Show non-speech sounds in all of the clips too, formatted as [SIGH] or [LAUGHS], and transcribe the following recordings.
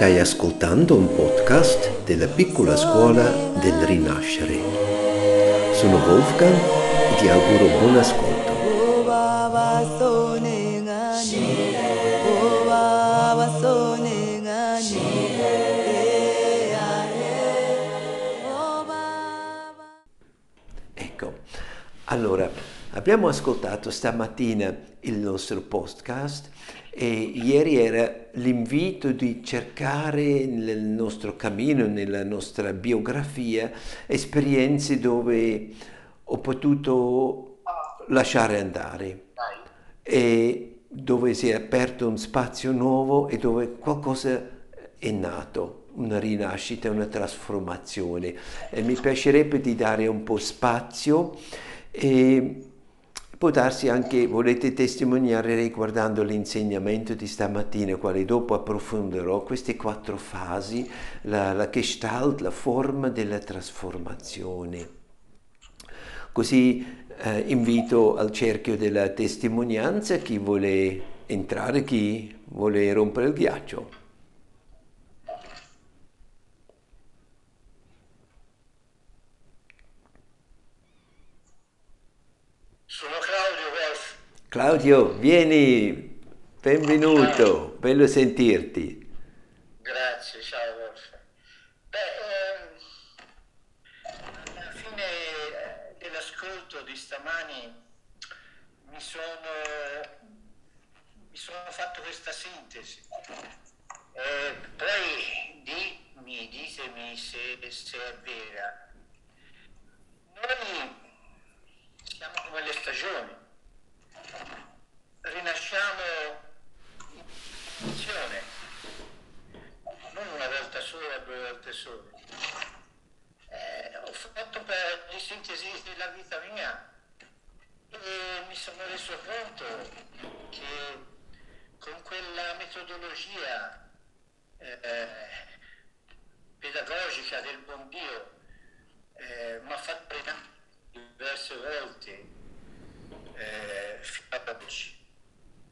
Stai ascoltando un podcast della piccola scuola del rinascere. Sono Wolfgang e ti auguro buon ascolto. Abbiamo ascoltato stamattina il nostro podcast e ieri era l'invito di cercare nel nostro cammino, nella nostra biografia, esperienze dove ho potuto lasciare andare e dove si è aperto un spazio nuovo e dove qualcosa è nato, una rinascita, una trasformazione. E mi piacerebbe di dare un po' spazio e Può darsi anche, volete testimoniare riguardando l'insegnamento di stamattina, quale dopo approfondirò, queste quattro fasi, la, la gestalt, la forma della trasformazione. Così eh, invito al cerchio della testimonianza chi vuole entrare, chi vuole rompere il ghiaccio. Claudio, vieni, benvenuto, bello sentirti. Grazie, ciao Wolf. Beh, ehm, alla fine eh, dell'ascolto di stamani mi sono, mi sono fatto questa sintesi. Eh, poi dimmi, ditemi se, se è vera. Noi siamo come le stagioni rinasciamo in azione, non una volta sola, due volte sole. Eh, ho fatto per di sintesi della vita mia e mi sono reso conto che con quella metodologia eh, pedagogica del buon Dio eh, mi ha fatto diverse volte eh, fino ad oggi.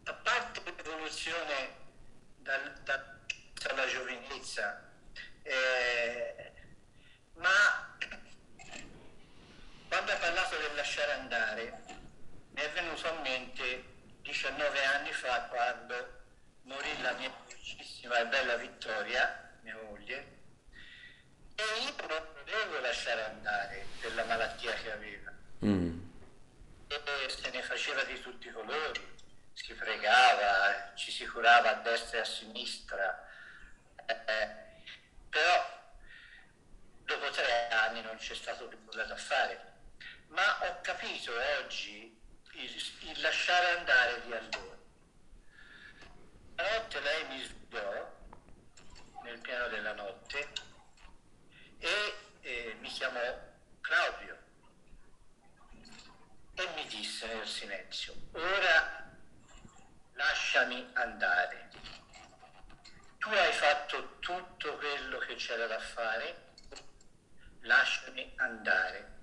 A parte l'evoluzione dal, da, dalla giovinezza, eh, ma quando ha parlato del lasciare andare, mi è venuto a mente 19 anni fa quando morì la mia felicissima e bella Vittoria, mia moglie, e io non potevo lasciare andare per la malattia che aveva. Mm e se ne faceva di tutti i colori, si pregava, ci si curava a destra e a sinistra, eh, però dopo tre anni non c'è stato più nulla da fare. Ma ho capito oggi il, il lasciare andare di allora. La notte lei mi svegliò nel piano della notte e eh, mi chiamò Claudio e mi disse nel silenzio, ora lasciami andare. Tu hai fatto tutto quello che c'era da fare, lasciami andare.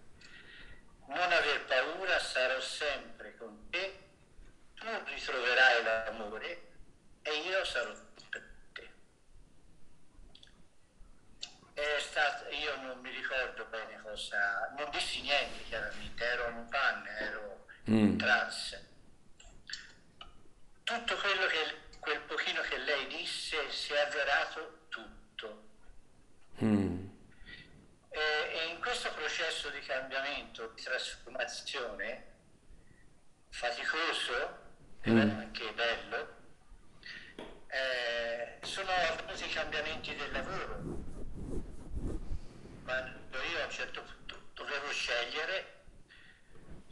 Non aver paura, sarò sempre con te, tu ritroverai l'amore e io sarò per te. È stato, io non mi ricordo bene cosa, non dissi niente chiaramente, ero un pan, ero mm. trance. Tutto quello che, quel pochino che lei disse si è avverato tutto. Mm. E, e in questo processo di cambiamento, di trasformazione, faticoso, mm. anche bello, eh, sono avvenuti i cambiamenti del lavoro quando io a un certo punto dovevo scegliere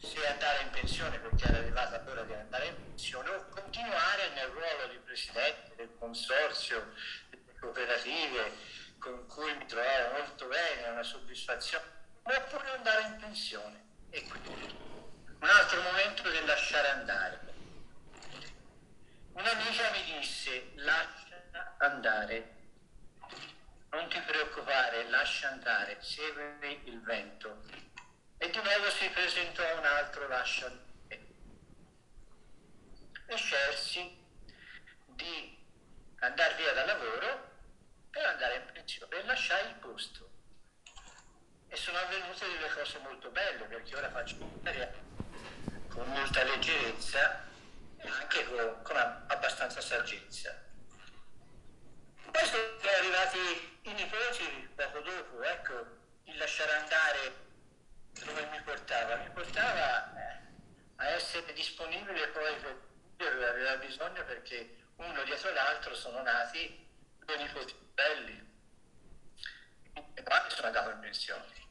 se andare in pensione perché era arrivata l'ora di andare in pensione o continuare nel ruolo di presidente del consorzio delle cooperative con cui mi trovavo molto bene, una soddisfazione, oppure andare in pensione. E quindi un altro momento del lasciare andare. Un'amica mi disse lascia andare non ti preoccupare, lascia andare, segui il vento. E di nuovo si presentò un altro lascia andare. E scelsi di andare via dal lavoro agosto. E sono avvenute delle cose molto belle, perché ora faccio storia con molta leggerezza e anche con, con abbastanza saggezza. Poi sono arrivati i nipoti poco dopo, ecco, il lasciare andare dove mi portava? Mi portava eh, a essere disponibile poi per quello aveva bisogno perché uno dietro l'altro sono nati due nipoti belli e poi sono andato in pensione.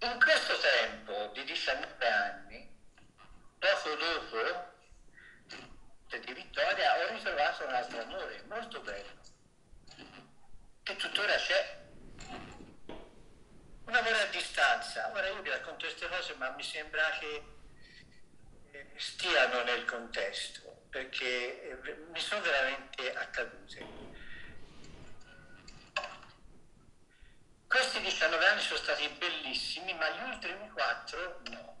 In questo tempo di 19 anni, poco dopo di Vittoria, ho ritrovato un altro amore molto bello, che tuttora c'è. Un amore a distanza. Ora io vi racconto queste cose, ma mi sembra che eh, stiano nel contesto, perché eh, mi sono veramente accadute. Questi 19 anni sono stati bellissimi, ma gli ultimi quattro no,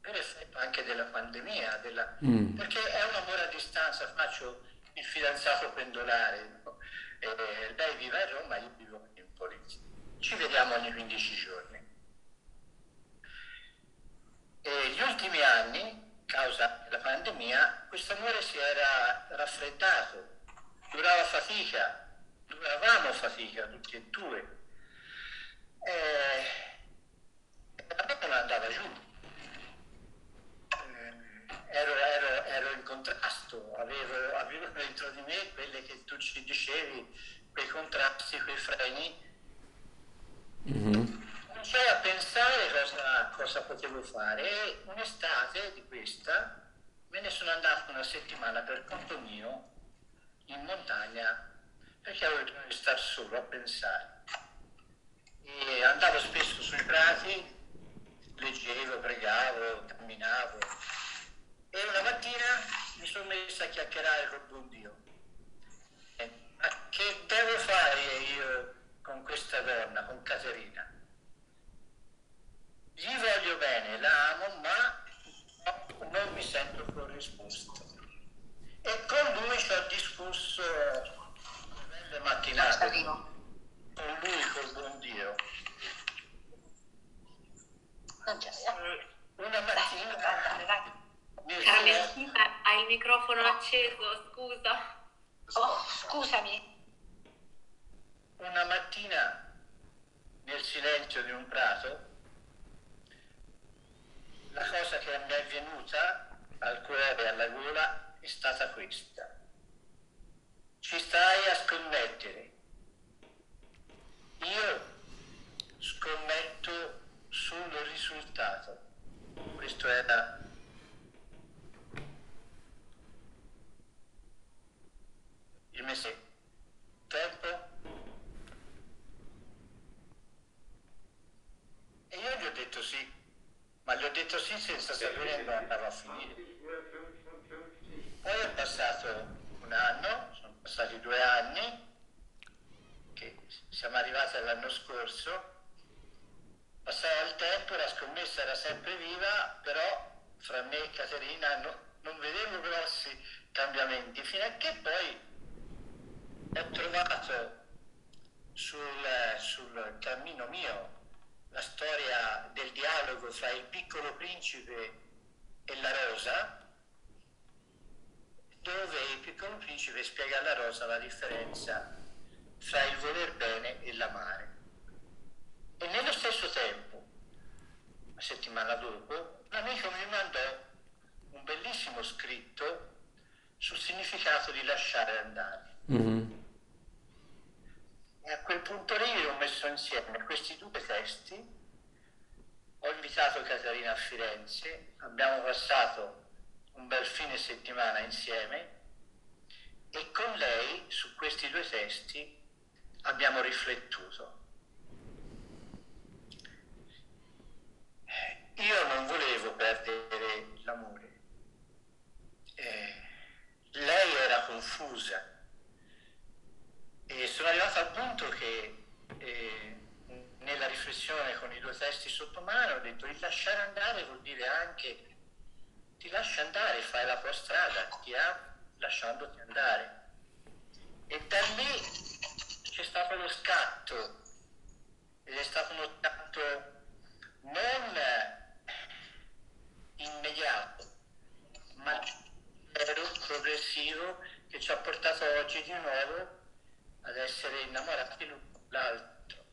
per effetto anche della pandemia, della... Mm. perché è un amore a distanza, faccio il fidanzato pendolare, no? eh, lei vive a Roma, io vivo in Polizia, ci vediamo ogni 15 giorni. E gli ultimi anni, causa della pandemia, questo amore si era raffreddato, durava fatica, duravamo fatica tutti e due eh, a me non andava giù. Eh, ero, ero, ero, in contrasto, avevo, avevo, dentro di me quelle che tu ci dicevi, quei contrasti, quei freni. Cominciai a pensare cosa, cosa potevo fare e un'estate di questa me ne sono andato una settimana per conto mio in montagna perché avevo bisogno di stare solo a pensare e andavo spesso sui prati, leggevo, pregavo, camminavo e una mattina mi sono messo a chiacchierare col buon Dio. Eh, ma che devo fare io con questa donna, con Caterina? Gli voglio bene, la amo, ma non mi sento corrisposto. E con lui ci ho discusso le mattinate con lui, col buon Dio. Eh, Una mattina... Carmentina, hai il microfono acceso, scusa. Oh, scusami. Una mattina, nel silenzio di un prato, la cosa che mi è venuta al cuore e alla gola è stata questa. Ci stai a scommettere io scommetto sul risultato. Questo era il mese tempo e io gli ho detto sì ma gli ho detto sì senza sapere come andava a finire. Poi è passato un anno sono passati due anni che siamo arrivati all'anno scorso, passava il tempo, la scommessa era sempre viva, però fra me e Caterina no, non vedevo grossi cambiamenti, fino a che poi ho trovato sul, sul cammino mio la storia del dialogo fra il piccolo principe e la rosa, dove il piccolo principe spiega alla rosa la differenza fra il voler bene e l'amare. E nello stesso tempo, una settimana dopo, un amico mi mandò un bellissimo scritto sul significato di lasciare andare. Mm-hmm. E a quel punto lì ho messo insieme questi due testi, ho invitato Caterina a Firenze, abbiamo passato un bel fine settimana insieme e con lei su questi due testi abbiamo riflettuto. Io non volevo perdere l'amore. Eh, lei era confusa e sono arrivato al punto che eh, nella riflessione con i due testi sotto mano ho detto il lasciare andare vuol dire anche ti lasci andare, fai la tua strada, ti amo lasciandoti andare. E da lì c'è stato lo scatto motivo che ci ha portato oggi di nuovo ad essere innamorati l'uno dell'altro.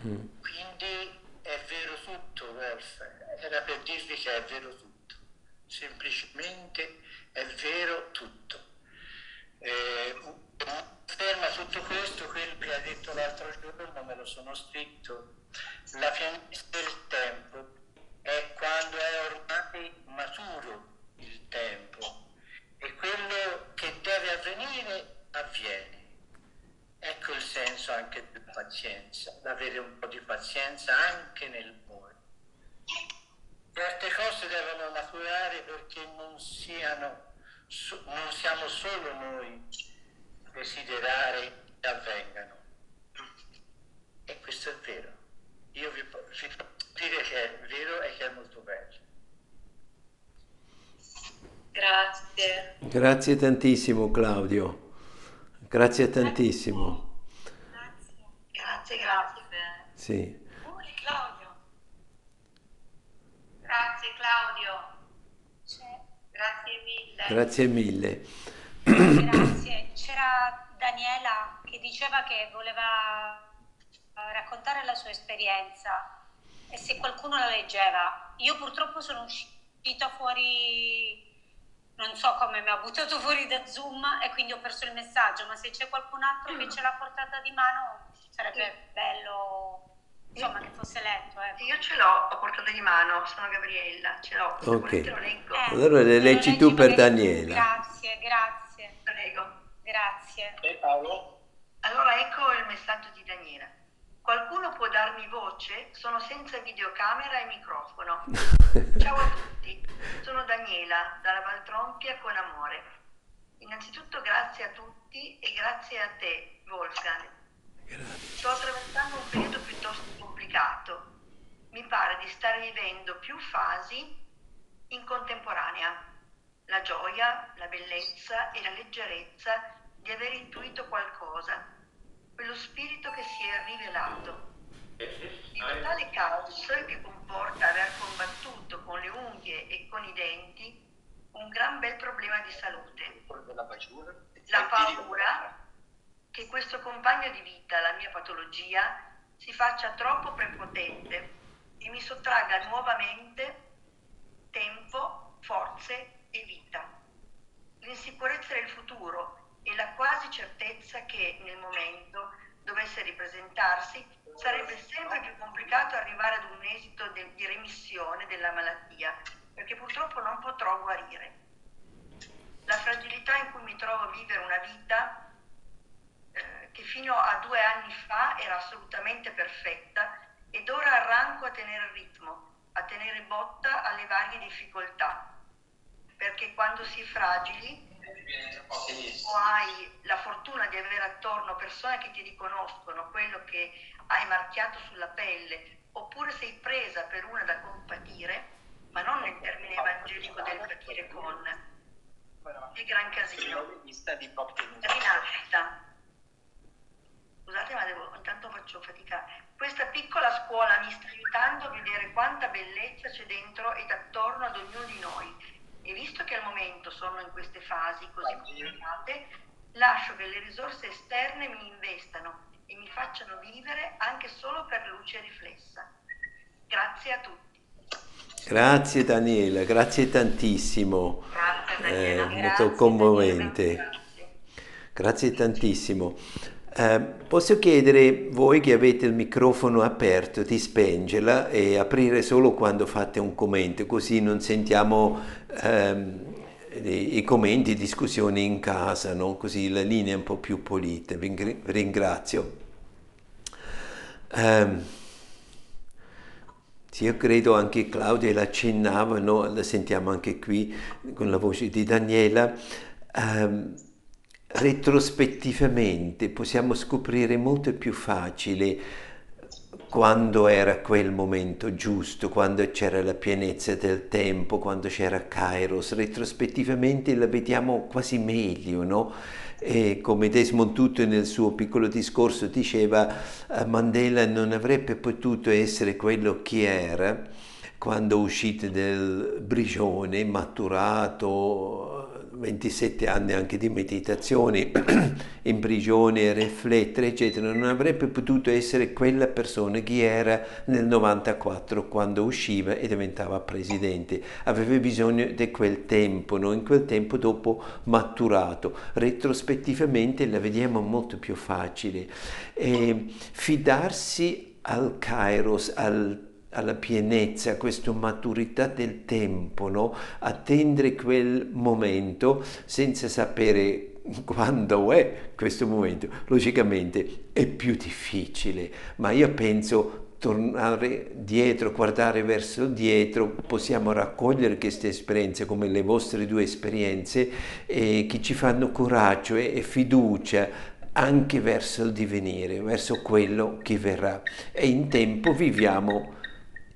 Quindi è vero tutto, Wolf, era per dirvi che è vero tutto, semplicemente è vero tutto. Eh, ferma tutto questo, quello che ha detto l'altro giorno, me lo sono scritto, la pienezza del tempo è quando è ormai maturo il tempo e quello che deve avvenire avviene. Ecco il senso anche della pazienza, d'avere un po' di pazienza anche nel buono. Certe cose devono maturare perché non, siano, non siamo solo noi a desiderare che avvengano. E questo è vero. Io vi posso dire che è vero e che è molto bello. Grazie. Grazie tantissimo Claudio. Grazie tantissimo. Grazie. Grazie, grazie. Sì. Pure Claudio. Grazie Claudio. C'è- Grazie mille. Grazie mille. Grazie. C'era Daniela che diceva che voleva raccontare la sua esperienza e se qualcuno la leggeva. Io purtroppo sono uscita fuori, non so come mi ha buttato [LAUGHS] fuori da Zoom e quindi ho perso il messaggio, ma se c'è qualcun altro che ce l'ha portata di mano sarebbe bello insomma che fosse letto. ecco. Io ce l'ho a portata di mano, sono Gabriella, ce l'ho, se Ok. volete lo leggo. Eh, Allora le leggi tu per Daniela. Grazie, grazie, leggo. grazie. E Paolo? Allora ecco il messaggio di Daniela. Qualcuno può darmi voce? Sono senza videocamera e microfono. [LAUGHS] Ciao a tutti, sono Daniela, dalla Valtrompia con amore. Innanzitutto grazie a tutti e grazie a te, Wolfgang. Sto attraversando un periodo piuttosto complicato. Mi pare di stare vivendo più fasi in contemporanea. La gioia, la bellezza e la leggerezza di aver intuito qualcosa, quello spirito che si è rivelato. Il totale caos che comporta aver combattuto con le unghie e con i denti un gran bel problema di salute. La paura che questo compagno di vita, la mia patologia, si faccia troppo prepotente e mi sottragga nuovamente tempo, forze e vita. L'insicurezza del futuro e la quasi certezza che nel momento dovesse ripresentarsi sarebbe sempre più complicato arrivare ad un esito de- di remissione della malattia, perché purtroppo non potrò guarire. La fragilità in cui mi trovo a vivere una vita eh, che fino a due anni fa era assolutamente perfetta ed ora arranco a tenere ritmo, a tenere botta alle varie difficoltà, perché quando si è fragili o hai la fortuna di avere attorno persone che ti riconoscono quello che hai marchiato sulla pelle, oppure sei presa per una da compatire, ma non nel termine evangelico del patire con, che gran casino, rinascita. Scusate, ma devo, intanto faccio fatica. Questa piccola scuola mi sta aiutando a vedere quanta bellezza c'è dentro ed attorno ad ognuno di noi. E visto che al momento sono in queste fasi così complicate, lascio che le risorse esterne mi investano e mi facciano vivere anche solo per luce riflessa. Grazie a tutti. Grazie Daniela, grazie tantissimo. Grazie Eh, Daniela. molto Grazie, commovente. Grazie. Grazie tantissimo. Eh, posso chiedere voi che avete il microfono aperto di spengerla e aprire solo quando fate un commento, così non sentiamo ehm, i, commenti, discussioni in casa, no? così la linea è un po' più pulita. Vi ringrazio. Sì, io credo anche Claudia l'accennava, no? la sentiamo anche qui con la voce di Daniela. Ehm, retrospettivamente possiamo scoprire molto più facile quando era quel momento giusto, quando c'era la pienezza del tempo, quando c'era Kairos, retrospettivamente la vediamo quasi meglio, no? E come Desmond Tutu nel suo piccolo discorso diceva, eh, Mandela non avrebbe potuto essere quello che era quando uscite dal Brigione, maturato, 27 anni anche di meditazioni [CLEARS THROAT] in prigione, riflettere, eccetera, non avrebbe potuto essere quella persona che era nel 94 quando usciva e diventava presidente. Aveva bisogno di quel tempo, no? in quel tempo dopo maturato. Retrospettivamente la vediamo molto più facile. E fidarsi al Kairos, al alla pienezza, a questa maturità del tempo, no? attendere quel momento senza sapere quando è questo momento. Logicamente è più difficile, ma io penso tornare dietro, guardare verso dietro, possiamo raccogliere queste esperienze come le vostre due esperienze eh, che ci fanno coraggio e, e fiducia anche verso il divenire, verso quello che verrà. E in tempo viviamo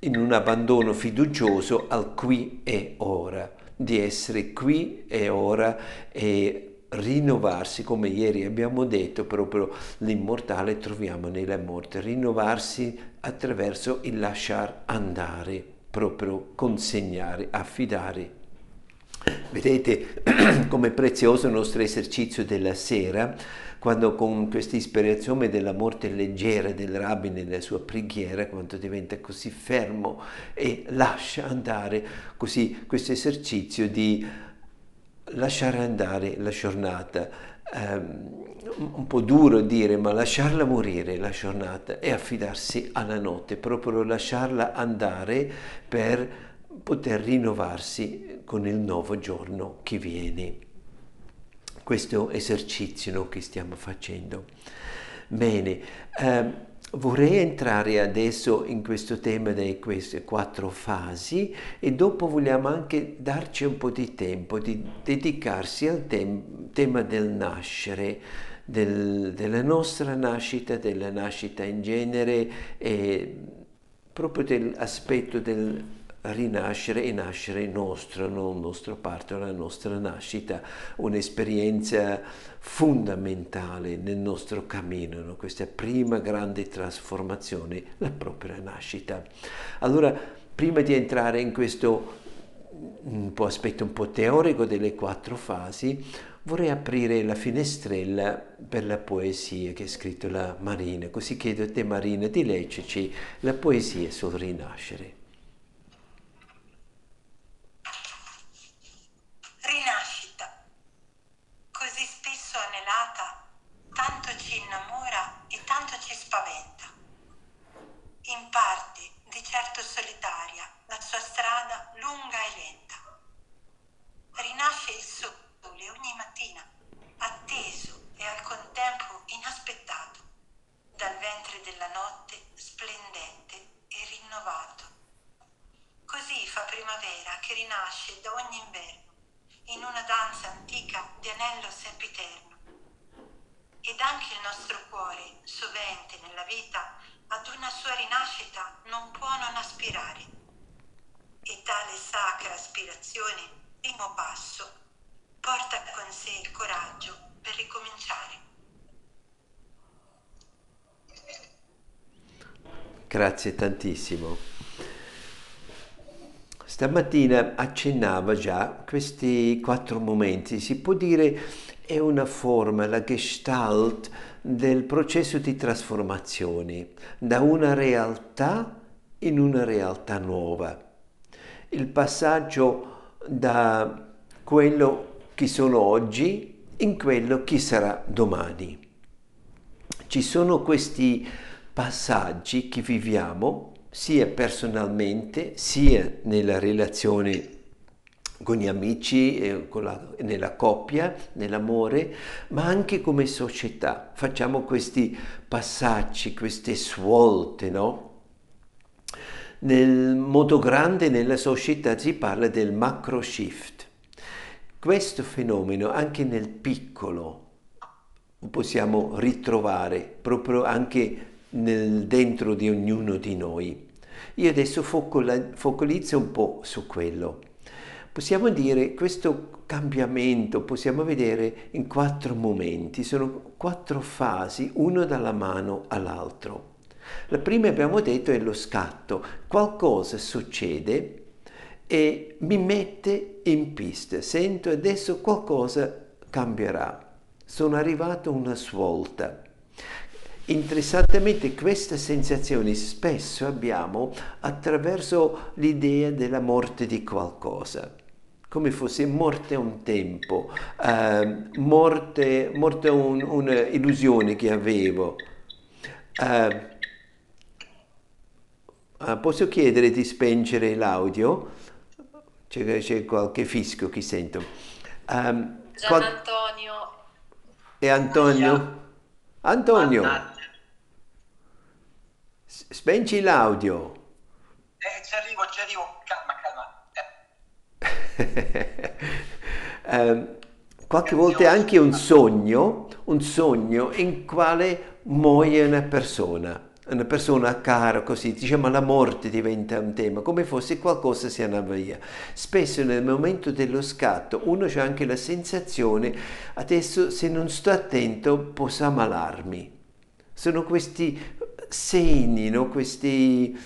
in un abbandono fiducioso al qui e ora, di essere qui e ora e rinnovarsi, come ieri abbiamo detto, proprio l'immortale troviamo nella morte, rinnovarsi attraverso il lasciar andare, proprio consegnare, affidare. Vedete [CLEARS THROAT] come prezioso il nostro esercizio della sera quando con questa ispirazione della morte leggera del rabbi nella sua preghiera, quando diventa così fermo e lascia andare così questo esercizio di lasciare andare la giornata, um, un po' duro dire, ma lasciarla morire la giornata e affidarsi alla notte, proprio lasciarla andare per poter rinnovarsi con il nuovo giorno che viene questo esercizio che stiamo facendo. Bene, eh, vorrei entrare adesso in questo tema di queste quattro fasi e dopo vogliamo anche darci un po' di tempo di dedicarsi al tem- tema del nascere, del, della nostra nascita, della nascita in genere e proprio dell'aspetto del rinascere e nascere nostro, non nostro parto, la nostra nascita, un'esperienza fondamentale nel nostro cammino, no? questa prima grande trasformazione, la propria nascita. Allora, prima di entrare in questo un po' aspetto un po' teorico delle quattro fasi, vorrei aprire la finestrella per la poesia che ha scritto la Marina, così chiedo a te Marina di leggerci la poesia sul rinascere. Tantissimo. Stamattina accennava già questi quattro momenti, si può dire è una forma, la gestalt del processo di trasformazione da una realtà in una realtà nuova. Il passaggio da quello che sono oggi in quello che sarà domani. Ci sono questi passaggi che viviamo sia personalmente sia nella relazione con gli amici, eh, con la, nella coppia, nell'amore, ma anche come società. Facciamo questi passaggi, queste svolte, no? Nel modo grande nella società si parla del macro shift. Questo fenomeno anche nel piccolo possiamo ritrovare proprio anche nel, dentro di ognuno di noi. Io adesso focalizzo un po' su quello. Possiamo dire questo cambiamento, possiamo vedere in quattro momenti, sono quattro fasi, uno dalla mano all'altro. La prima abbiamo detto è lo scatto. Qualcosa succede e mi mette in pista. Sento adesso qualcosa cambierà. Sono arrivato a una svolta. Interessantemente queste sensazioni spesso abbiamo attraverso l'idea della morte di qualcosa come fosse morte un tempo, uh, morte, morte un, un'illusione che avevo. Uh, uh, posso chiedere di spengere l'audio? C'è, c'è qualche fischio che sento. Um, Gian Antonio. E Antonio? Antonio, spengi l'audio. Eh, ci arrivo, ci arrivo, calma, eh, qualche volta è anche un sogno, un sogno in quale muoie una persona, una persona cara così, diciamo la morte diventa un tema, come fosse qualcosa si andava via. Spesso nel momento dello scatto uno c'è anche la sensazione, adesso se non sto attento posso ammalarmi. Sono questi segni, no? questi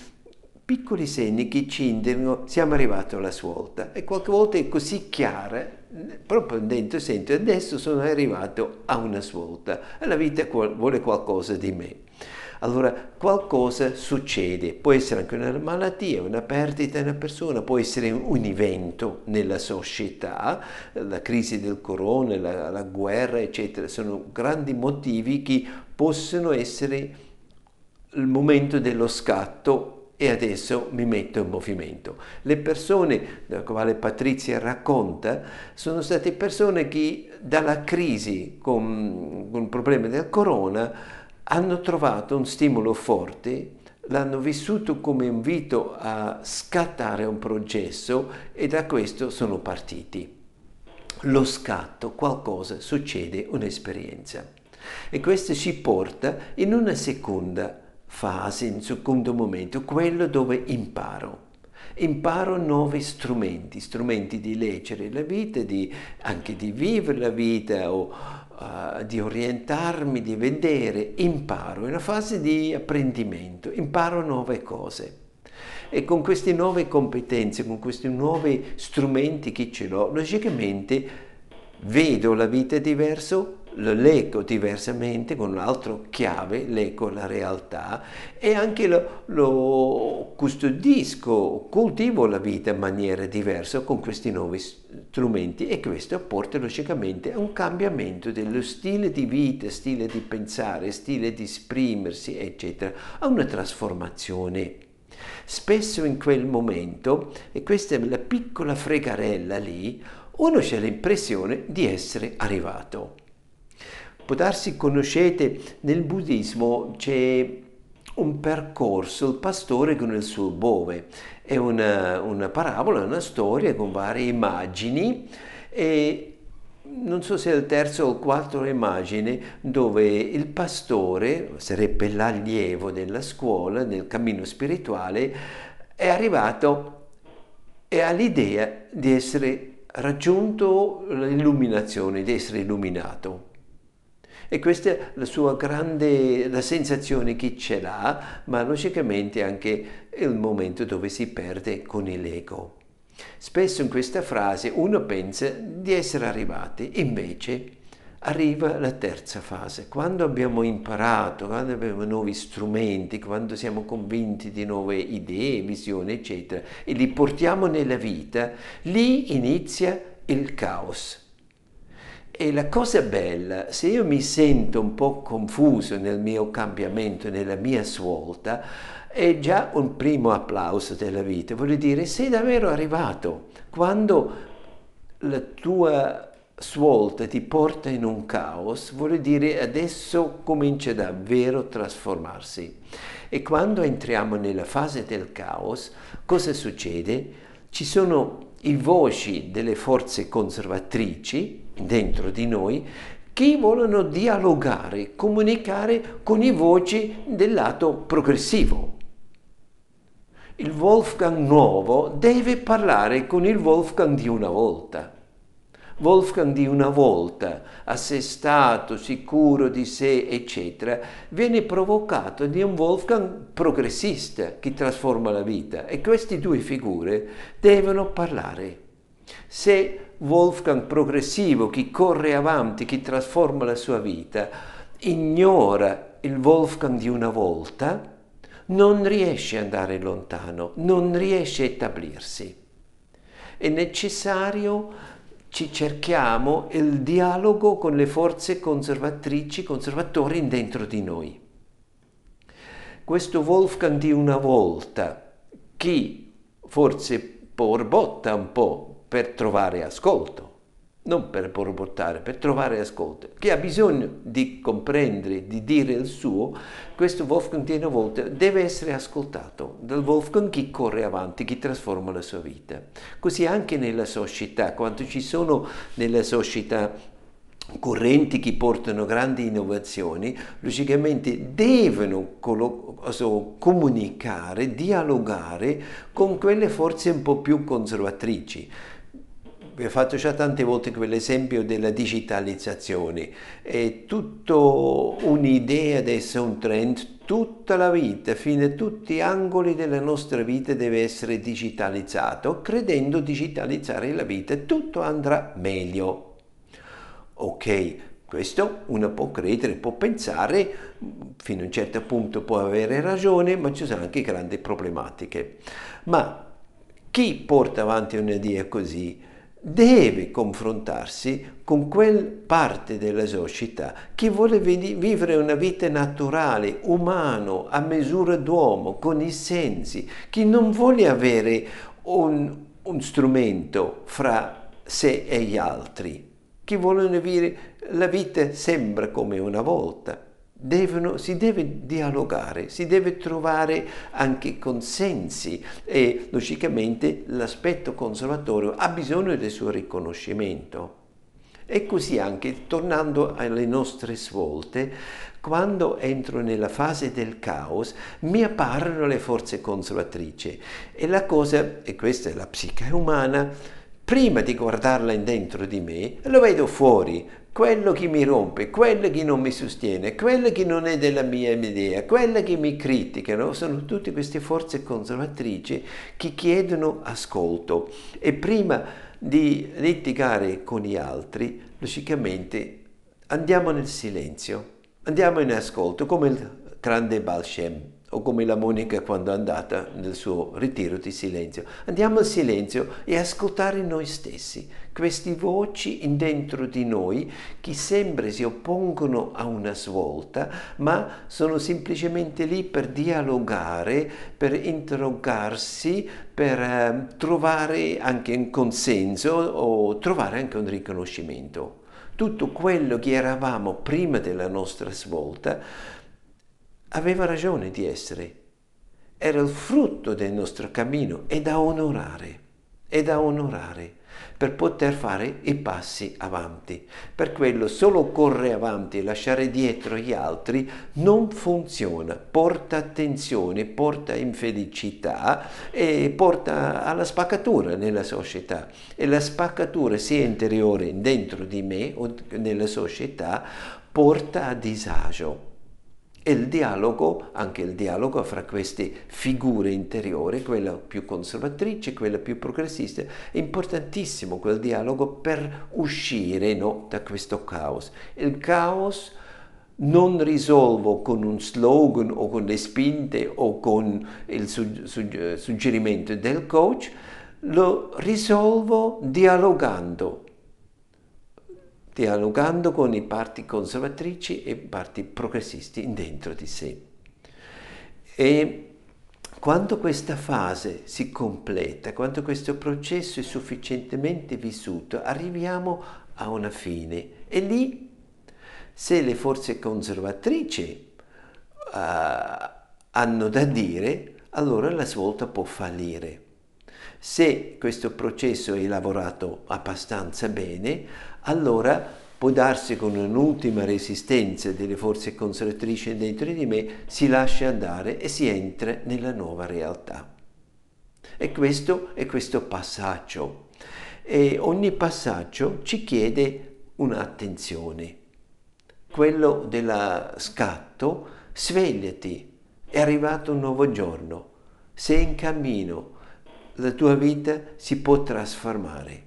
piccoli segni che ci indicano siamo arrivati alla svolta e qualche volta è così chiara proprio dentro sento adesso sono arrivato a una svolta e la vita vuole qualcosa di me. Allora qualcosa succede. Può essere anche una malattia una perdita di una persona può essere un evento nella società la crisi del corona la, la guerra eccetera. Sono grandi motivi che possono essere il momento dello scatto e adesso mi metto in movimento. Le persone, da quale Patrizia racconta, sono state persone che dalla crisi con, con il problema del corona hanno trovato un stimolo forte, l'hanno vissuto come invito a scattare un processo e da questo sono partiti. Lo scatto, qualcosa succede, un'esperienza. E questo ci porta in una seconda fase, in secondo momento, quello dove imparo. Imparo nuovi strumenti, strumenti di leggere la vita, di, anche di vivere la vita o uh, di orientarmi, di vedere. Imparo, è una fase di apprendimento, imparo nuove cose. E con queste nuove competenze, con questi nuovi strumenti che ce l'ho, logicamente vedo la vita diverso, lo leggo diversamente con un'altra chiave, leggo la realtà e anche lo, lo, custodisco, coltivo la vita in maniera diversa con questi nuovi strumenti e questo porta logicamente a un cambiamento dello stile di vita, stile di pensare, stile di esprimersi, eccetera, a una trasformazione. Spesso in quel momento, e questa è la piccola fregarella lì, uno c'è l'impressione di essere arrivato. Può darsi conoscete, nel buddismo c'è un percorso, il pastore con il suo bove. È una, una parabola, una storia con varie immagini e non so se è il terzo o il quarto immagine dove il pastore, sarebbe l'allievo della scuola, nel cammino spirituale, è arrivato e ha l'idea di essere raggiunto l'illuminazione, di essere illuminato. E questa è la sua grande la sensazione che ce l'ha, ma logicamente anche il momento dove si perde con l'ego. Spesso in questa frase uno pensa di essere arrivati, invece arriva la terza fase. Quando abbiamo imparato, quando abbiamo nuovi strumenti, quando siamo convinti di nuove idee, visioni, eccetera, e li portiamo nella vita, lì inizia il caos e la cosa bella, se io mi sento un po' confuso nel mio cambiamento, nella mia svolta, è già un primo applauso della vita. Vuol dire, sei davvero arrivato. Quando la tua svolta ti porta in un caos, vuol dire adesso comincia davvero a trasformarsi. E quando entriamo nella fase del caos, cosa succede? Ci sono i voci delle forze conservatrici dentro di noi che vogliono dialogare, comunicare con i voci del lato progressivo. Il Wolfgang nuovo deve parlare con il Wolfgang di una volta. Wolfgang di una volta, assestato, sicuro di sé, eccetera, viene provocato di un Wolfgang progressista che trasforma la vita e queste due figure devono parlare. Se Wolfgang progressivo, chi corre avanti, chi trasforma la sua vita, ignora il Wolfgang di una volta, non riesce ad andare lontano, non riesce a stabilirsi. È necessario ci cerchiamo il dialogo con le forze conservatrici, conservatori dentro di noi. Questo Wolfgang di una volta, chi forse porbotta un po' per trovare ascolto, non per borbottare, per trovare ascolto. Chi ha bisogno di comprendere, di dire il suo, questo Wolfgang di una volta deve essere ascoltato dal Wolfgang chi corre avanti, chi trasforma la sua vita. Così anche nella società, quando ci sono nella società correnti che portano grandi innovazioni, logicamente devono comunicare, dialogare con quelle forze un po' più conservatrici vi ho fatto già tante volte quell'esempio della digitalizzazione. È tutto un'idea adesso, un trend, tutta la vita, fino a tutti gli angoli della nostra vita deve essere digitalizzato. Credendo digitalizzare la vita tutto andrà meglio. Ok, questo uno può credere, può pensare, fino a un certo punto può avere ragione, ma ci sono anche grandi problematiche. Ma chi porta avanti un'idea così deve confrontarsi con quel parte della società che vuole vivere una vita naturale, umano, a misura d'uomo, con i sensi, che non vuole avere un, un strumento fra sé e gli altri, che vuole vivere la vita sembra come una volta Devono, si deve dialogare, si deve trovare anche consensi e logicamente l'aspetto conservatorio ha bisogno del suo riconoscimento. E così anche, tornando alle nostre svolte, quando entro nella fase del caos mi apparono le forze conservatrici e la cosa, e questa è la psiche umana, prima di guardarla dentro di me, lo vedo fuori, quello che mi rompe, quello che non mi sostiene, quello che non è della mia idea, quello che mi criticano, sono tutte queste forze conservatrici che chiedono ascolto. E prima di litigare con gli altri, logicamente andiamo nel silenzio, andiamo in ascolto, come il grande Balshem o come la Monica quando è andata nel suo ritiro di silenzio. Andiamo al silenzio e ascoltare noi stessi, queste voci dentro di noi che sembra si oppongono a una svolta, ma sono semplicemente lì per dialogare, per interrogarsi, per eh, trovare anche un consenso o trovare anche un riconoscimento. Tutto quello che eravamo prima della nostra svolta aveva ragione di essere. Era il frutto del nostro cammino e da onorare, è da onorare per poter fare i passi avanti. Per quello solo correre avanti e lasciare dietro gli altri non funziona, porta attenzione, porta infelicità e porta alla spaccatura nella società. E la spaccatura sia interiore dentro di me o nella società porta a disagio e il dialogo, anche il dialogo fra queste figure interiori, quella più conservatrice, quella più progressista, è importantissimo quel dialogo per uscire no, da questo caos. Il caos non risolvo con un slogan o con le spinte o con il suggerimento del coach, lo risolvo dialogando dialogando con i parti conservatrici e i parti progressisti dentro di sé. E quando questa fase si completa, quando questo processo è sufficientemente vissuto, arriviamo a una fine. E lì, se le forze conservatrici uh, hanno da dire, allora la svolta può fallire. Se questo processo è lavorato abbastanza bene, allora può darsi con un'ultima resistenza delle forze conservatrici dentro di me, si lascia andare e si entra nella nuova realtà. E questo è questo passaggio. e ogni passaggio ci chiede un'attenzione. Quello dello scatto, svegliati, è arrivato un nuovo giorno, sei in cammino, la tua vita si può trasformare.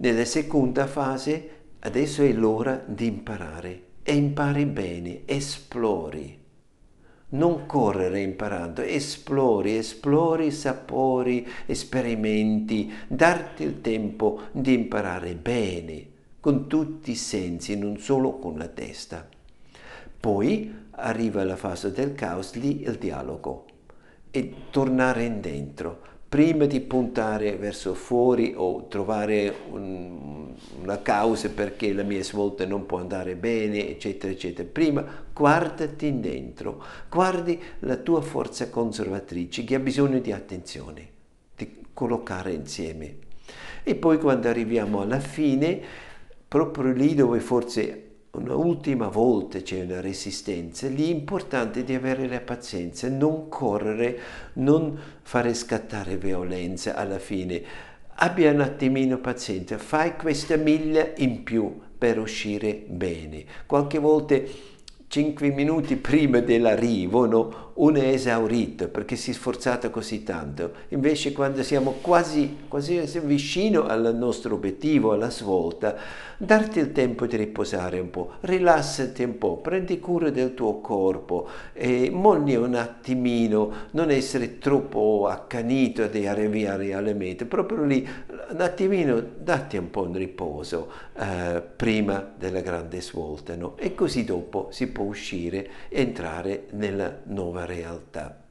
Nella seconda fase, adesso è l'ora di imparare e impari bene, esplori. Non correre imparando, esplori, esplori sapori, esperimenti, darti il tempo di imparare bene, con tutti i sensi, non solo con la testa. Poi arriva la fase del caos, lì il dialogo e tornare in dentro, prima di puntare verso fuori o trovare un, una causa perché la mia svolta non può andare bene, eccetera, eccetera. Prima guardati dentro, guardi la tua forza conservatrice che ha bisogno di attenzione, di collocare insieme. E poi quando arriviamo alla fine, proprio lì dove forse una ultima volta c'è una resistenza, lì è importante di avere la pazienza, non correre, non fare scattare violenza alla fine. Abbia un attimino pazienza, fai questa miglia in più per uscire bene. Qualche volta 5 minuti [LAUGHS] prima dell'arrivo no, uno è esaurito perché si è sforzato così tanto. Invece quando siamo quasi, quasi vicino al nostro obiettivo, alla svolta, darti il tempo di riposare un po', rilassati un po', prendi cura del tuo corpo e molli un attimino, non essere troppo accanito di arrivare alle mete, proprio lì un attimino datti un po' di riposo eh, prima della grande svolta no? e così dopo si può uscire e entrare nella nuova realtà.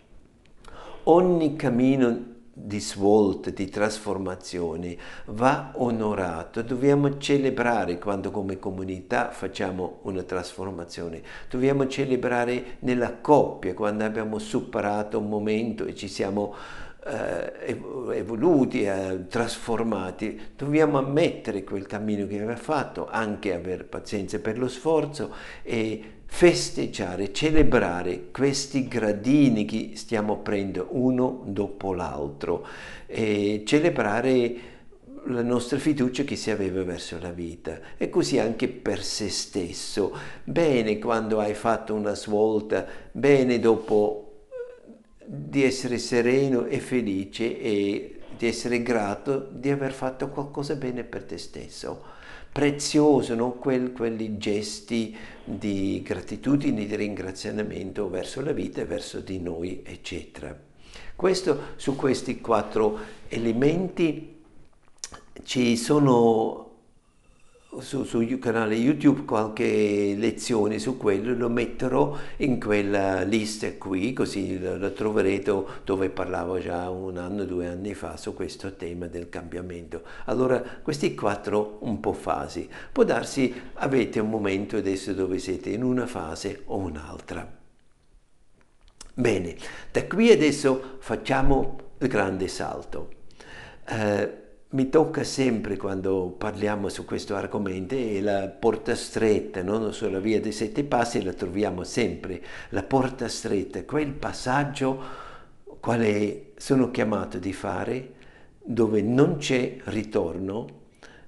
Ogni cammino di svolta, di trasformazione va onorato, dobbiamo celebrare quando come comunità facciamo una trasformazione, dobbiamo celebrare nella coppia quando abbiamo superato un momento e ci siamo eh, evoluti, eh, trasformati, dobbiamo ammettere quel cammino che aveva fatto, anche avere pazienza per lo sforzo e festeggiare, celebrare questi gradini che stiamo prendendo uno dopo l'altro e celebrare la nostra fiducia che si aveva verso la vita e così anche per se stesso. Bene quando hai fatto una svolta, bene dopo di essere sereno e felice e di essere grato di aver fatto qualcosa bene per te stesso prezioso, no? Quel, quelli gesti di gratitudine, di ringraziamento verso la vita e verso di noi, eccetera. Questo, su questi quattro elementi ci sono su, sul canale YouTube qualche lezione su quello, lo metterò in quella lista qui, così lo troverete dove parlavo già un anno, due anni fa su questo tema del cambiamento. Allora, questi quattro un po' fasi. Può darsi avete un momento adesso dove siete in una fase o un'altra. Bene, da qui adesso facciamo il grande salto. Eh, mi tocca sempre quando parliamo su questo argomento è la porta stretta, no? sulla via dei sette passi la troviamo sempre, la porta stretta, quel passaggio quale sono chiamato di fare dove non c'è ritorno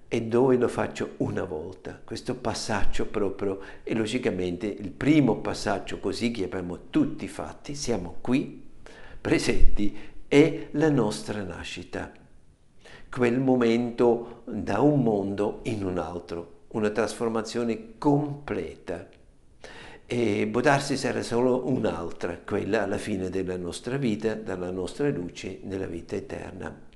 e dove lo faccio una volta. Questo passaggio proprio è logicamente il primo passaggio così che abbiamo tutti fatti, siamo qui presenti, è la nostra nascita quel momento da un mondo in un altro, una trasformazione completa. E può darsi sarà solo un'altra, quella alla fine della nostra vita, dalla nostra luce nella vita eterna.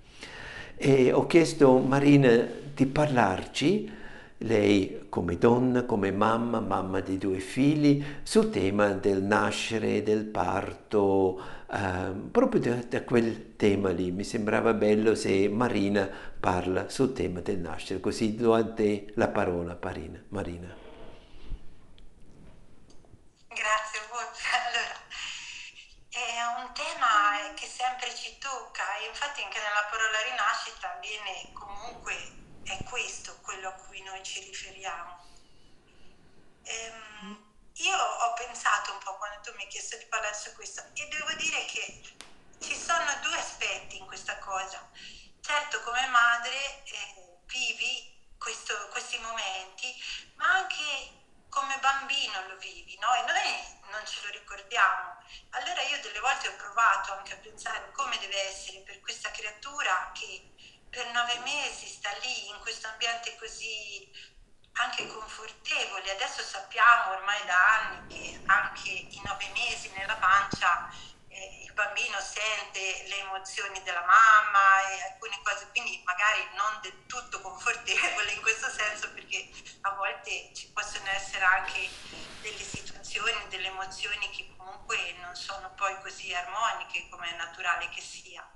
E ho chiesto a Marina di parlarci, lei come donna, come mamma, mamma di due figli, sul tema del nascere, del parto, Uh, proprio da, da, quel tema lì mi sembrava bello se Marina parla sul tema del nascere, così do a te la parola Marina. Marina. Grazie, [LAUGHS] allora, è un tema che sempre ci tocca, infatti anche nella parola rinascita viene comunque, è questo quello a cui noi ci riferiamo. Ehm, io ho pensato un po' quando tu mi hai chiesto di parlare su questo e devo dire che ci sono due aspetti in questa cosa. Certo come madre eh, vivi questo, questi momenti, ma anche come bambino lo vivi, no? E noi non ce lo ricordiamo. Allora io delle volte ho provato anche a pensare come deve essere per questa creatura che per nove mesi sta lì in questo ambiente così anche confortevole. Adesso sappiamo ormai da anni che anche i nove mesi nella pancia eh, il bambino sente le emozioni della mamma e alcune cose, quindi magari non del tutto confortevole in questo senso perché a volte ci possono essere anche delle situazioni, delle emozioni che comunque non sono poi così armoniche come è naturale che sia.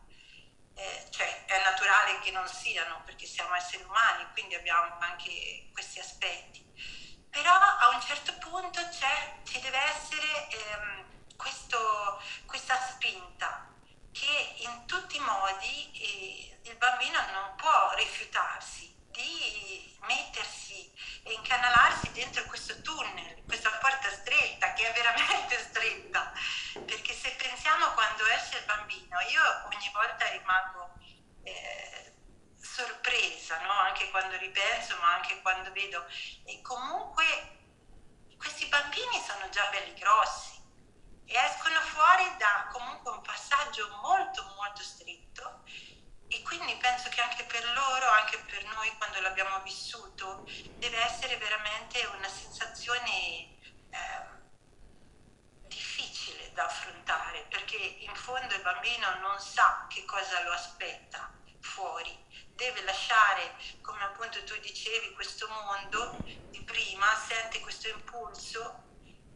Eh, cioè è naturale che non siano perché siamo esseri umani, quindi abbiamo anche questi aspetti. Però a un certo punto ci deve essere ehm, questo, questa spinta che in tutti i modi eh, il bambino non può rifiutarsi di mettersi e incanalarsi dentro questo tunnel, questa porta stretta che è veramente [LAUGHS] stretta, perché se pensiamo quando esce il bambino, io ogni volta rimango eh, sorpresa, no? anche quando ripenso, ma anche quando vedo, e comunque questi bambini sono già belli grossi e escono fuori da comunque un passaggio molto molto stretto e quindi penso che anche per loro, anche per noi quando l'abbiamo vissuto, deve essere veramente una sensazione eh, difficile da affrontare, perché in fondo il bambino non sa che cosa lo aspetta fuori, deve lasciare, come appunto tu dicevi, questo mondo di prima, sente questo impulso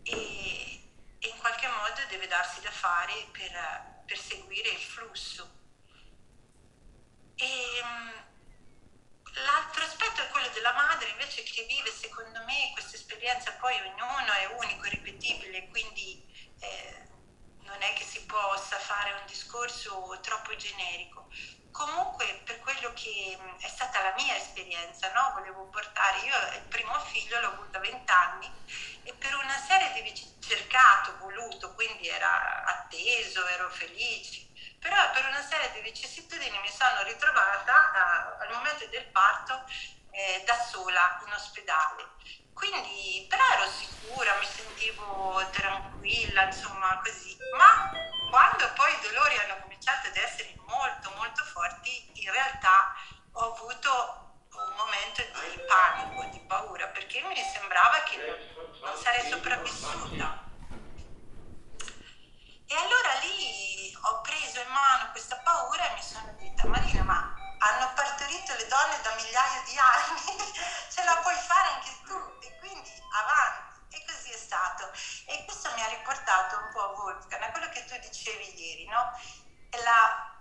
e, e in qualche modo deve darsi da fare per, per seguire il flusso e, ehm, l'altro aspetto è quello della madre invece che vive, secondo me, questa esperienza poi ognuno è unico, ripetibile, quindi eh, non è che si possa fare un discorso troppo generico. Comunque, per quello che è stata la mia esperienza, no? volevo portare, io il primo figlio l'ho avuto a 20 anni e per una serie di cercato, voluto, quindi era atteso, ero felice, però per una serie di vicissitudini mi sono ritrovata uh, al momento del parto eh, da sola in ospedale. Quindi, però ero sicura, mi sentivo tranquilla, insomma così. Ma quando poi i dolori hanno cominciato ad essere molto molto forti, in realtà ho avuto un momento di panico, di paura, perché mi sembrava che non sarei sopravvissuta. E allora lì ho preso in mano questa paura e mi sono detta, Marina, ma hanno partorito le donne da migliaia di anni, [LAUGHS] ce la puoi fare anche tu e quindi avanti. E così è stato. E questo mi ha riportato un po' a Wolfgang, a quello che tu dicevi ieri, no? La,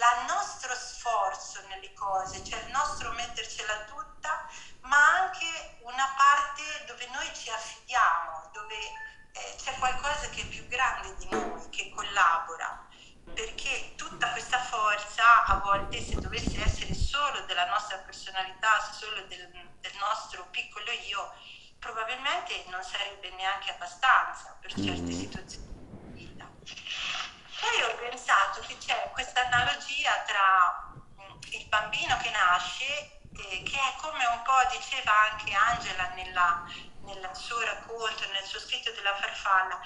la nostro sforzo nelle cose, cioè il nostro mettercela tutta, ma anche una parte dove noi ci affidiamo, dove eh, c'è qualcosa che è più grande di noi, che collabora, perché tutta questa forza a volte se dovesse essere solo della nostra personalità, solo del, del nostro piccolo io, probabilmente non sarebbe neanche abbastanza per certe mm-hmm. situazioni di vita. Poi ho pensato che c'è questa analogia tra mm, il bambino che nasce, eh, che è come un po' diceva anche Angela nella, nel suo racconto, nel suo scritto della farfalla,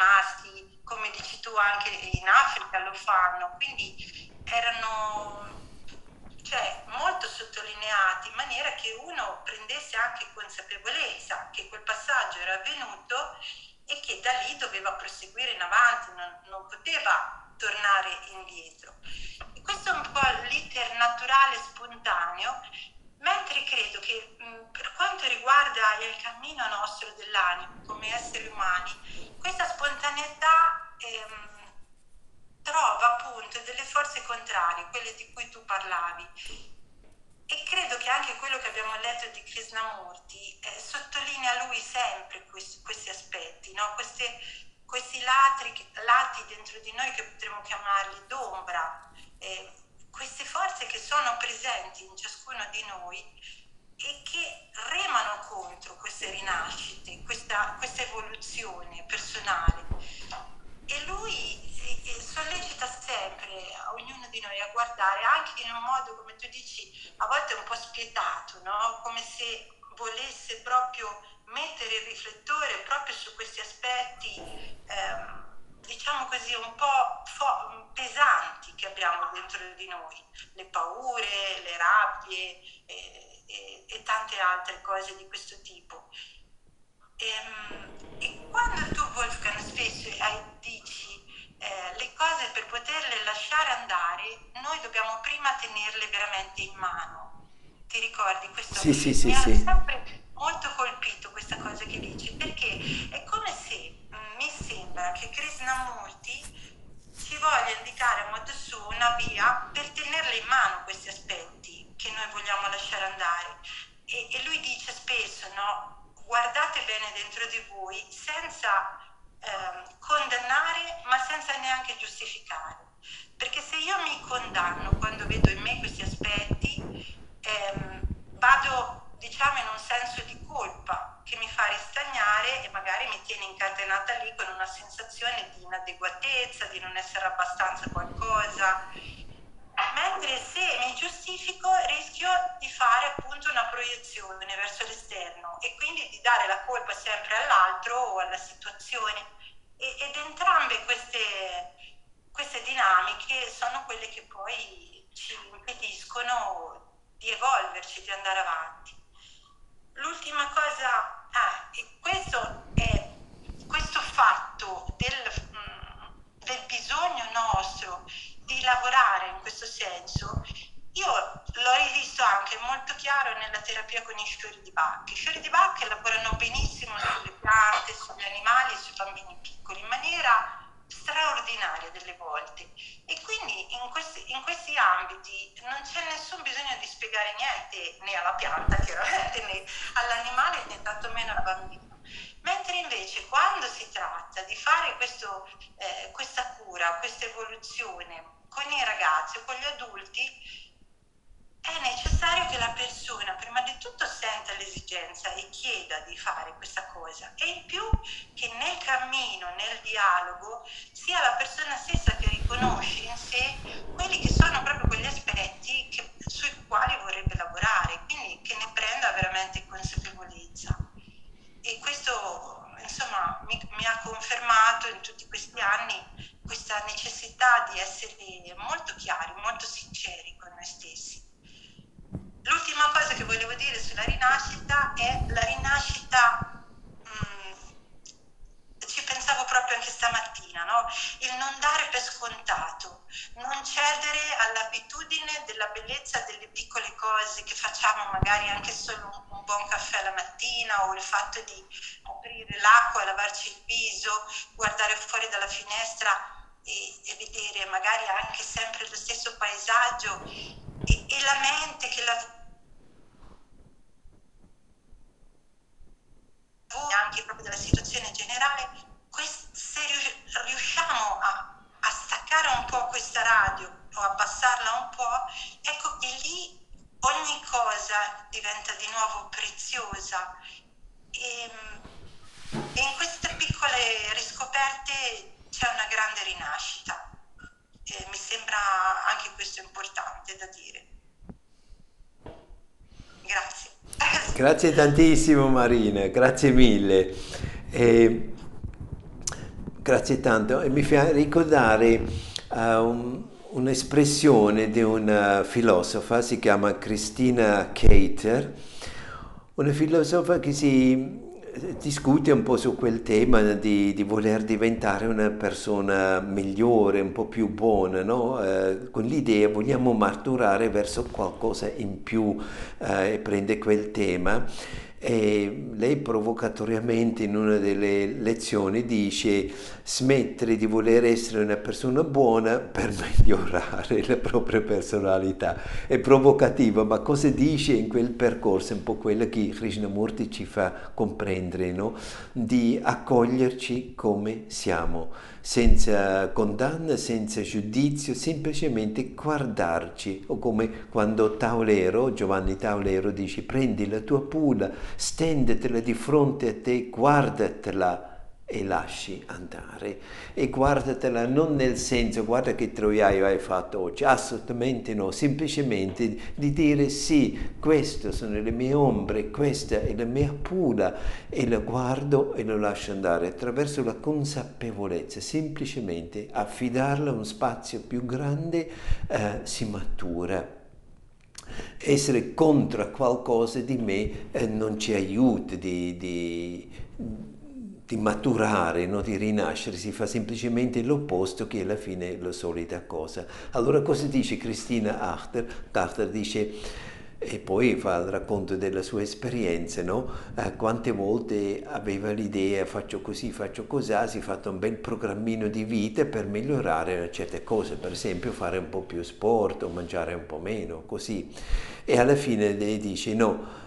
maschi, come dici tu anche in Africa lo fanno. Quindi erano cioè, molto sottolineati in maniera che uno prendesse anche consapevolezza che quel passaggio era avvenuto e che da lì doveva proseguire in avanti, non, non poteva tornare indietro. E questo è un po' l'iter naturale spontaneo, mentre credo che mh, per quanto riguarda il cammino nostro dell'animo come esseri umani, questa spontaneità ehm, trova appunto delle forze contrarie, quelle di cui tu parlavi. E credo che anche quello che abbiamo letto di Krishnamurti eh, sottolinea lui sempre questi, questi aspetti, no? Queste, questi lati, lati, dentro di noi che potremmo chiamarli d'ombra, eh, queste forze che sono presenti in ciascuno di noi e che remano contro queste rinascite, questa, questa evoluzione personale. E lui sollecita sempre a ognuno di noi a guardare anche in un modo, come tu dici, a volte un po' spietato, no? come se volesse proprio mettere il riflettore proprio su questi aspetti, ehm, diciamo così, un po' fo- pesanti che abbiamo dentro di noi, le paure, le rabbie e, e, e tante altre cose di questo tipo. E, ehm, e quando tu, Wolfgang, spesso dici eh, le cose per poterle lasciare andare, noi dobbiamo prima tenerle veramente in mano. Ti ricordi? Questo sì, sì, mi sì, ha sì. sempre molto colpito questa cosa che dici, perché è come se mi sembra che Krishnamurti ci voglia indicare a modo suo una via per tenerle in mano questi aspetti che noi vogliamo lasciare andare. E, e lui dice spesso, no? Guardate bene dentro di voi senza eh, condannare ma senza neanche giustificare. Perché se io mi condanno quando vedo in me questi aspetti, ehm, vado diciamo in un senso di colpa che mi fa ristagnare e magari mi tiene incatenata lì con una sensazione di inadeguatezza, di non essere abbastanza qualcosa. Mentre se mi giustifico rischio di fare appunto una proiezione verso l'esterno e quindi di dare la colpa sempre all'altro o alla situazione ed entrambe queste, queste dinamiche sono quelle che poi ci impediscono di evolverci, di andare avanti. L'ultima cosa, ah, questo è questo fatto del, mm, del bisogno nostro di lavorare in questo senso, io l'ho rivisto anche molto chiaro nella terapia con i fiori di Bach. I fiori di Bach lavorano benissimo sulle piante, sugli animali e sui bambini piccoli in maniera straordinaria delle volte. E quindi in questi, in questi ambiti non c'è nessun bisogno di spiegare niente né alla pianta chiaramente né all'animale né tantomeno al bambino mentre invece quando si tratta di fare questo, eh, questa cura, questa evoluzione con i ragazzi o con gli adulti è necessario che la persona prima di tutto senta l'esigenza e chieda di fare questa cosa e in più che nel cammino, nel dialogo, sia la persona stessa che riconosce in sé quelli che sono proprio quegli aspetti che, sui quali vorrebbe lavorare, quindi che ne prenda veramente consapevolezza. E questo insomma mi, mi ha confermato in tutti questi anni questa necessità di essere molto chiari, molto sinceri con noi stessi. L'ultima cosa che volevo dire sulla rinascita è la rinascita, mh, mm, ci pensavo proprio anche stamattina, no? il non dare per scontato, non cedere all'abitudine della bellezza delle piccole cose che facciamo, magari anche solo un, un buon caffè la mattina o il fatto di aprire l'acqua, lavarci il viso, guardare fuori dalla finestra e, e vedere magari anche sempre lo stesso paesaggio e, e la mente che lavora anche proprio della situazione generale, se riusciamo a, a, staccare un po' questa radio o abbassarla un po', ecco che lì ogni cosa diventa di nuovo preziosa. E, e in queste piccole riscoperte c'è una grande rinascita. E mi sembra anche questo importante da dire. Grazie. Grazie tantissimo Marina, grazie mille. E, grazie tanto e mi fa ricordare uh, un, un'espressione di una filosofa, si chiama Christina Cater, una filosofa che si discute un po' su quel tema di, di, voler diventare una persona migliore, un po' più buona, no? eh, con l'idea vogliamo maturare verso qualcosa in più eh, e prende quel tema e lei provocatoriamente in una delle lezioni dice smettere di voler essere una persona buona per [LAUGHS] migliorare la propria personalità. È provocativa, ma cosa dice in quel percorso? È un po' quello che Krishnamurti ci fa comprendere, no? di accoglierci come siamo senza condanna, senza giudizio, semplicemente guardarci, o come quando Taulero, Giovanni Taulero dice prendi la tua pula, stendetela di fronte a te, guardatela e lasci andare. E guardatela non nel senso, guarda che troiaio hai fatto oggi, assolutamente no, semplicemente di dire sì, queste sono le mie ombre, questa è la mia pura e la guardo e lo lascio andare attraverso la consapevolezza, semplicemente affidarla a un spazio più grande eh, si matura essere contro qualcosa di me eh, non ci aiuta di, di, di maturare, no? di rinascere, si fa semplicemente l'opposto che alla fine è la solita cosa. Allora cosa dice Cristina Achter? Achter dice, e poi fa il racconto della sua esperienza, no? eh, quante volte aveva l'idea faccio così, faccio così, si è fatto un bel programmino di vita per migliorare certe cose, per esempio fare un po' più sport o mangiare un po' meno, così. E alla fine lei dice no,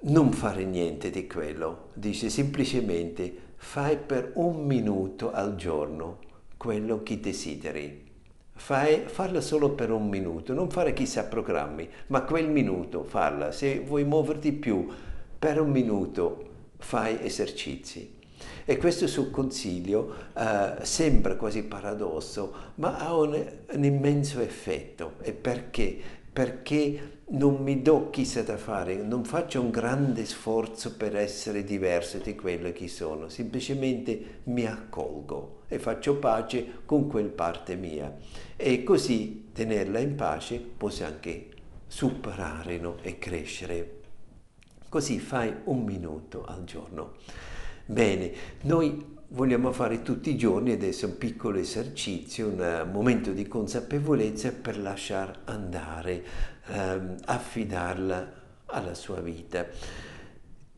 non fare niente di quello, dice semplicemente fai per un minuto al giorno quello che desideri. Fai, farla solo per un minuto, non fare chissà programmi, ma quel minuto farla. Se vuoi muoverti più, per un minuto fai esercizi. E questo suo consiglio eh, sembra quasi paradosso, ma ha un, un immenso effetto. E perché? Perché non mi do chissà da fare, non faccio un grande sforzo per essere diverso di quello che sono, semplicemente mi accolgo e faccio pace con quel parte mia. E così tenerla in pace posso anche superare no? e crescere. Così fai un minuto al giorno. Bene, noi vogliamo fare tutti i giorni adesso un piccolo esercizio, un momento di consapevolezza per lasciare andare ehm, affidarla alla sua vita.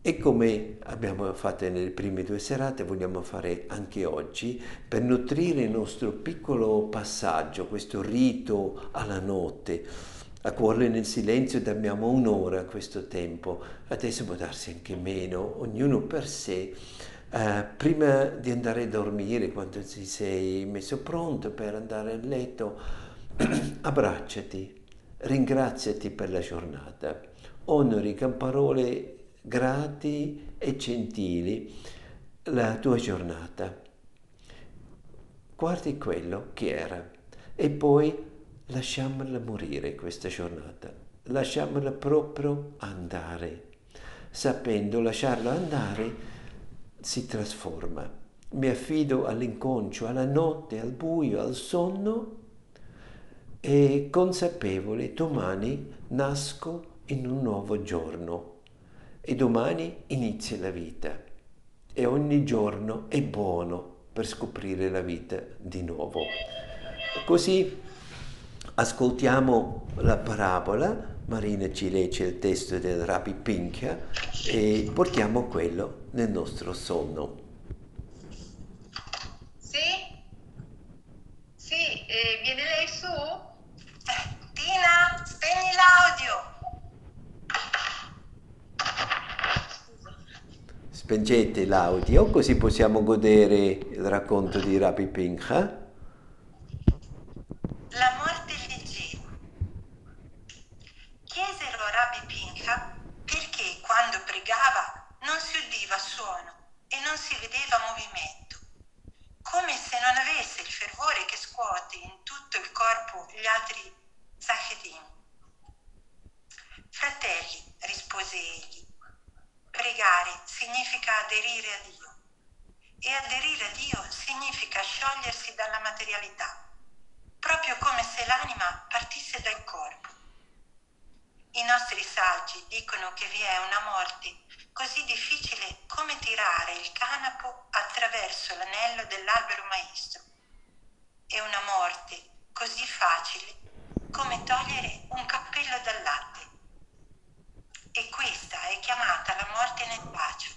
E come abbiamo fatto nelle prime due serate, vogliamo fare anche oggi per nutrire il nostro piccolo passaggio, questo rito alla notte. A cuore nel silenzio abbiamo un'ora a questo tempo, adesso può darsi anche meno, ognuno per sé. Uh, prima di andare a dormire, quando ti sei messo pronto per andare a letto, [CLEARS THROAT] abbracciati, ringraziati per la giornata, onori con parole grati e gentili la tua giornata. Guardi quello che era e poi lasciamola morire questa giornata, lasciamola proprio andare. Sapendo lasciarla andare si trasforma. Mi affido all'inconscio, alla notte, al buio, al sonno e consapevole domani nasco in un nuovo giorno e domani inizia la vita e ogni giorno è buono per scoprire la vita di nuovo. Così ascoltiamo la parabola, Marina ci legge il testo del Rabbi Pinchia e portiamo quello nel nostro sonno. Sì? Sì, eh, viene lei su? Tina, spegni l'audio. Spengete l'audio così possiamo godere il racconto di Rabbi Pincha. La morte leggera. Chiesero a Rabbi Pincha perché quando pregava non si udiva suono e non si vedeva movimento, come se non avesse il fervore che scuote in tutto il corpo gli altri Zachedim. Fratelli, rispose egli, pregare significa aderire a Dio e aderire a Dio significa sciogliersi dalla materialità. proprio come se l'anima partisse dal corpo. I nostri saggi dicono che vi è una morte così difficile come tirare il canapo attraverso l'anello dell'albero maestro e una morte così facile come togliere un cappello dal latte. E questa è chiamata la morte nel bacio.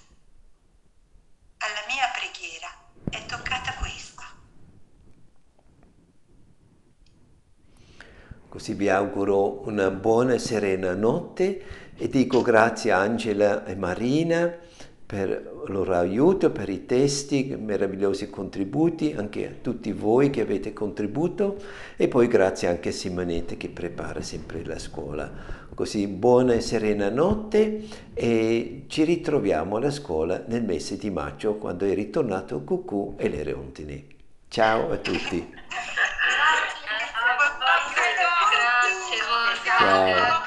Alla mia preghiera è toccata questa. Così vi auguro una buona serena notte e dico grazie a Angela e Marina per il loro aiuto, per i testi, meravigliosi contributi, anche a tutti voi che avete contribuito e poi grazie anche a Simonetta che prepara sempre la scuola. Così buona e serena notte e ci ritroviamo alla scuola nel mese di maggio quando è ritornato Cucù e le Reontini. Ciao a tutti. Grazie, Ciao. grazie. Grazie.